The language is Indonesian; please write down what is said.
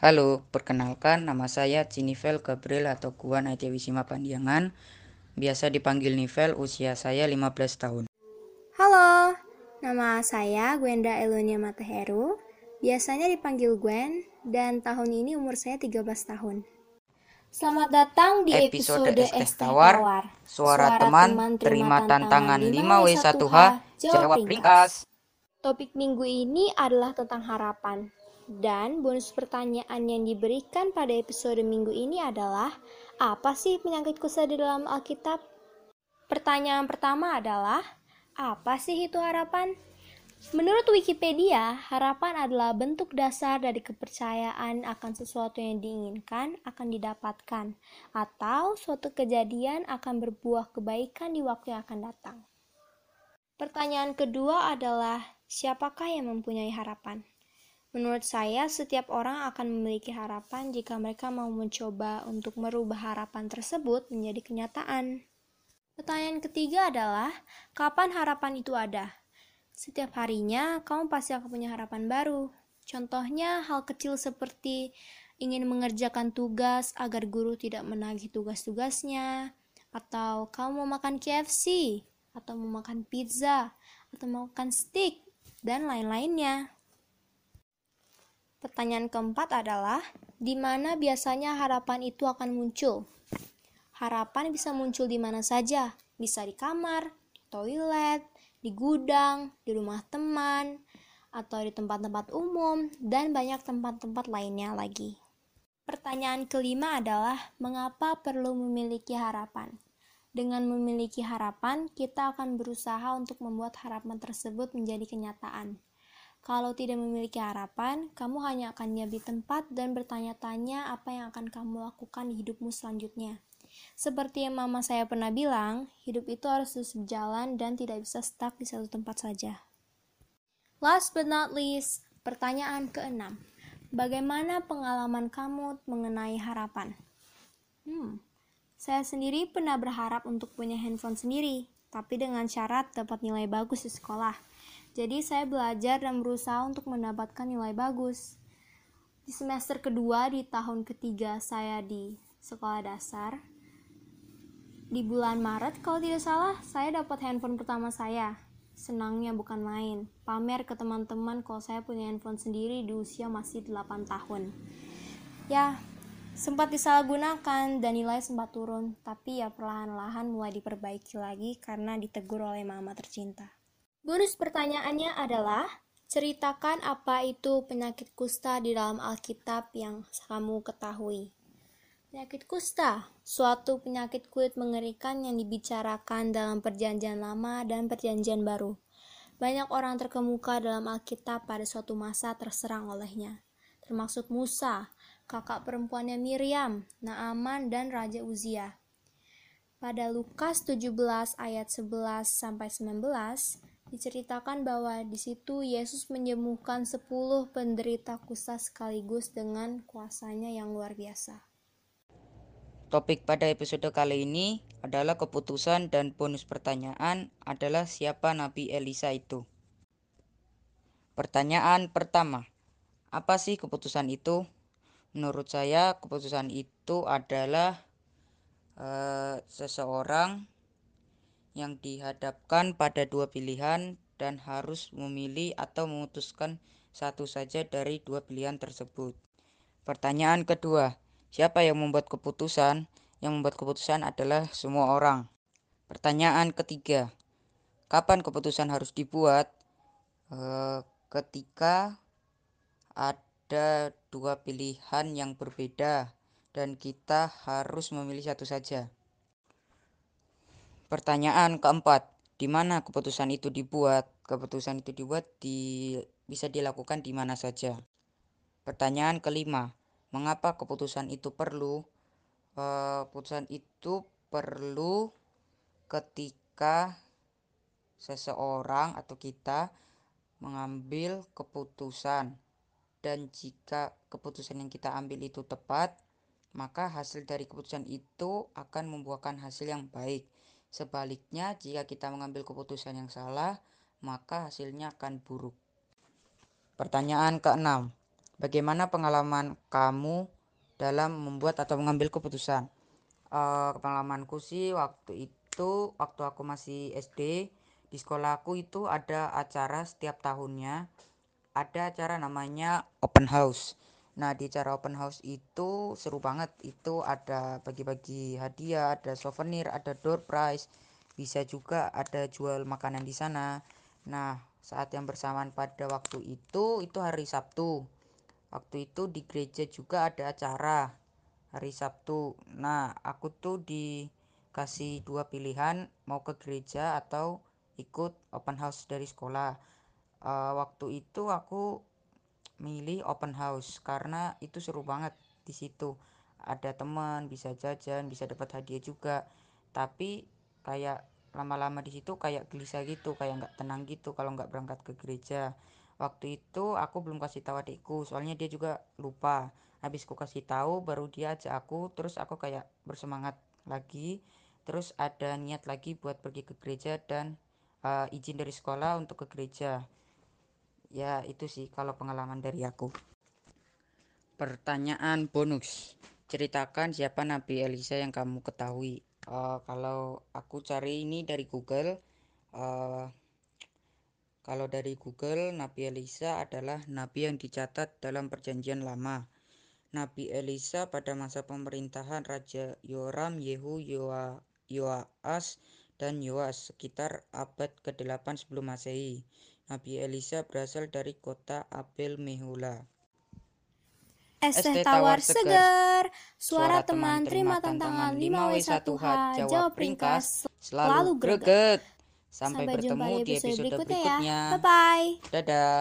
Halo, perkenalkan nama saya Cinivel Gabriel atau Guan Wisima Pandiangan. Biasa dipanggil Nivel, usia saya 15 tahun. Halo, nama saya Gwenda Elonia Mateheru. Biasanya dipanggil Gwen dan tahun ini umur saya 13 tahun. Selamat datang di episode, episode Es Tawar, Suara, Suara teman, teman terima tantangan 5W1H, jawab ringkas. Topik minggu ini adalah tentang harapan. Dan bonus pertanyaan yang diberikan pada episode minggu ini adalah, apa sih penyakit kusta di dalam Alkitab? Pertanyaan pertama adalah, apa sih itu harapan? Menurut Wikipedia, harapan adalah bentuk dasar dari kepercayaan akan sesuatu yang diinginkan akan didapatkan, atau suatu kejadian akan berbuah kebaikan di waktu yang akan datang. Pertanyaan kedua adalah, siapakah yang mempunyai harapan? Menurut saya, setiap orang akan memiliki harapan jika mereka mau mencoba untuk merubah harapan tersebut menjadi kenyataan. Pertanyaan ketiga adalah, kapan harapan itu ada? Setiap harinya, kamu pasti akan punya harapan baru. Contohnya, hal kecil seperti ingin mengerjakan tugas agar guru tidak menagih tugas-tugasnya, atau kamu mau makan KFC, atau mau makan pizza, atau mau makan steak, dan lain-lainnya. Pertanyaan keempat adalah, di mana biasanya harapan itu akan muncul? Harapan bisa muncul di mana saja, bisa di kamar, toilet, di gudang, di rumah teman, atau di tempat-tempat umum, dan banyak tempat-tempat lainnya lagi. Pertanyaan kelima adalah, mengapa perlu memiliki harapan? Dengan memiliki harapan, kita akan berusaha untuk membuat harapan tersebut menjadi kenyataan. Kalau tidak memiliki harapan, kamu hanya akan diam di tempat dan bertanya-tanya apa yang akan kamu lakukan di hidupmu selanjutnya. Seperti yang mama saya pernah bilang, hidup itu harus terus berjalan dan tidak bisa stuck di satu tempat saja. Last but not least, pertanyaan keenam. Bagaimana pengalaman kamu mengenai harapan? Hmm, saya sendiri pernah berharap untuk punya handphone sendiri, tapi dengan syarat dapat nilai bagus di sekolah. Jadi saya belajar dan berusaha untuk mendapatkan nilai bagus. Di semester kedua di tahun ketiga saya di sekolah dasar, di bulan Maret kalau tidak salah, saya dapat handphone pertama saya. Senangnya bukan main, pamer ke teman-teman kalau saya punya handphone sendiri di usia masih 8 tahun. Ya, sempat disalahgunakan dan nilai sempat turun, tapi ya perlahan-lahan mulai diperbaiki lagi karena ditegur oleh mama tercinta. Bonus pertanyaannya adalah, ceritakan apa itu penyakit kusta di dalam Alkitab yang kamu ketahui. Penyakit kusta, suatu penyakit kulit mengerikan yang dibicarakan dalam perjanjian lama dan perjanjian baru. Banyak orang terkemuka dalam Alkitab pada suatu masa terserang olehnya, termasuk Musa, kakak perempuannya Miriam, Naaman, dan Raja Uzia. Pada Lukas 17 ayat 11 sampai 19, diceritakan bahwa di situ Yesus menyembuhkan sepuluh penderita kusta sekaligus dengan kuasanya yang luar biasa. Topik pada episode kali ini adalah keputusan dan bonus pertanyaan adalah siapa Nabi Elisa itu. Pertanyaan pertama, apa sih keputusan itu? Menurut saya keputusan itu adalah uh, seseorang yang dihadapkan pada dua pilihan dan harus memilih atau memutuskan satu saja dari dua pilihan tersebut. Pertanyaan kedua, siapa yang membuat keputusan? Yang membuat keputusan adalah semua orang. Pertanyaan ketiga, kapan keputusan harus dibuat? E, ketika ada dua pilihan yang berbeda dan kita harus memilih satu saja. Pertanyaan keempat, di mana keputusan itu dibuat? Keputusan itu dibuat di bisa dilakukan di mana saja. Pertanyaan kelima, mengapa keputusan itu perlu? E, keputusan itu perlu ketika seseorang atau kita mengambil keputusan dan jika keputusan yang kita ambil itu tepat, maka hasil dari keputusan itu akan membuahkan hasil yang baik. Sebaliknya, jika kita mengambil keputusan yang salah, maka hasilnya akan buruk. Pertanyaan keenam, bagaimana pengalaman kamu dalam membuat atau mengambil keputusan? Uh, pengalamanku sih waktu itu waktu aku masih SD di sekolahku itu ada acara setiap tahunnya ada acara namanya open house nah di acara open house itu seru banget itu ada bagi-bagi hadiah ada souvenir ada door prize bisa juga ada jual makanan di sana nah saat yang bersamaan pada waktu itu itu hari Sabtu waktu itu di gereja juga ada acara hari Sabtu. Nah, aku tuh dikasih dua pilihan mau ke gereja atau ikut open house dari sekolah. Uh, waktu itu aku milih open house karena itu seru banget di situ. Ada teman, bisa jajan, bisa dapat hadiah juga. Tapi kayak lama-lama di situ kayak gelisah gitu, kayak nggak tenang gitu kalau nggak berangkat ke gereja. Waktu itu aku belum kasih tahu adikku, soalnya dia juga lupa habis ku kasih tahu baru dia ajak aku terus aku kayak bersemangat lagi terus ada niat lagi buat pergi ke gereja dan uh, izin dari sekolah untuk ke gereja ya itu sih kalau pengalaman dari aku pertanyaan bonus ceritakan siapa Nabi Elisa yang kamu ketahui uh, kalau aku cari ini dari Google uh, kalau dari Google, Nabi Elisa adalah nabi yang dicatat dalam Perjanjian Lama. Nabi Elisa pada masa pemerintahan Raja Yoram, Yehu, Yoa, Yoas, dan Yoas sekitar abad ke-8 sebelum masehi. Nabi Elisa berasal dari kota Abel Mehula. Es teh tawar segar, suara teman terima tantangan 5W1H, jawab ringkas, selalu greget. Sampai, Sampai bertemu di episode berikutnya. Ya. Bye-bye. Dadah.